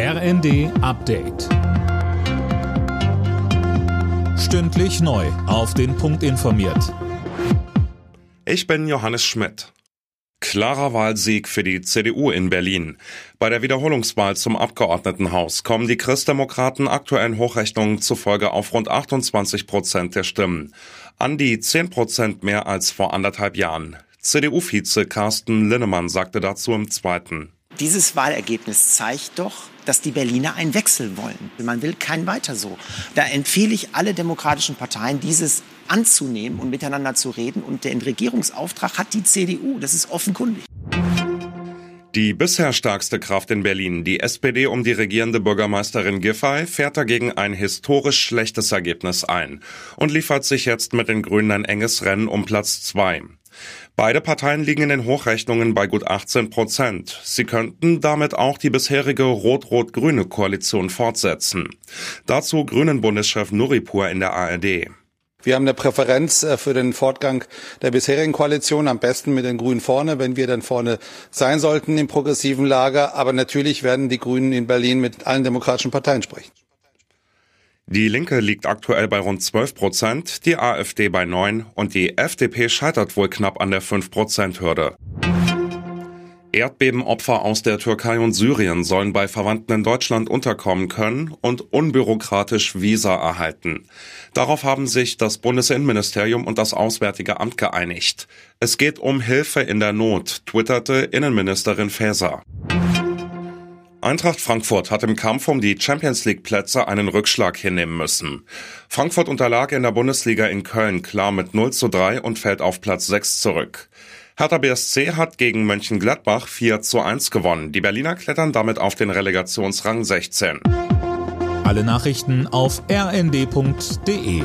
RND Update. Stündlich neu. Auf den Punkt informiert. Ich bin Johannes Schmidt. Klarer Wahlsieg für die CDU in Berlin. Bei der Wiederholungswahl zum Abgeordnetenhaus kommen die Christdemokraten aktuellen Hochrechnungen zufolge auf rund 28 Prozent der Stimmen. An die 10 Prozent mehr als vor anderthalb Jahren. CDU-Vize Carsten Linnemann sagte dazu im zweiten. Dieses Wahlergebnis zeigt doch, dass die Berliner einen Wechsel wollen. Man will kein weiter so. Da empfehle ich alle demokratischen Parteien, dieses anzunehmen und miteinander zu reden. Und den Regierungsauftrag hat die CDU. Das ist offenkundig. Die bisher stärkste Kraft in Berlin, die SPD um die regierende Bürgermeisterin Giffey, fährt dagegen ein historisch schlechtes Ergebnis ein und liefert sich jetzt mit den Grünen ein enges Rennen um Platz zwei. Beide Parteien liegen in den Hochrechnungen bei gut 18 Prozent. Sie könnten damit auch die bisherige rot-rot-grüne Koalition fortsetzen. Dazu Grünen-Bundeschef Nuripur in der ARD. Wir haben eine Präferenz äh, für den Fortgang der bisherigen Koalition, am besten mit den Grünen vorne, wenn wir dann vorne sein sollten im progressiven Lager. Aber natürlich werden die Grünen in Berlin mit allen demokratischen Parteien sprechen. Die Linke liegt aktuell bei rund 12 Prozent, die AfD bei 9 und die FDP scheitert wohl knapp an der 5-Prozent-Hürde. Erdbebenopfer aus der Türkei und Syrien sollen bei Verwandten in Deutschland unterkommen können und unbürokratisch Visa erhalten. Darauf haben sich das Bundesinnenministerium und das Auswärtige Amt geeinigt. Es geht um Hilfe in der Not, twitterte Innenministerin Faeser. Eintracht Frankfurt hat im Kampf um die Champions League Plätze einen Rückschlag hinnehmen müssen. Frankfurt unterlag in der Bundesliga in Köln klar mit 0 zu 3 und fällt auf Platz 6 zurück. Hertha BSC hat gegen Mönchengladbach 4 zu 1 gewonnen. Die Berliner klettern damit auf den Relegationsrang 16. Alle Nachrichten auf rnd.de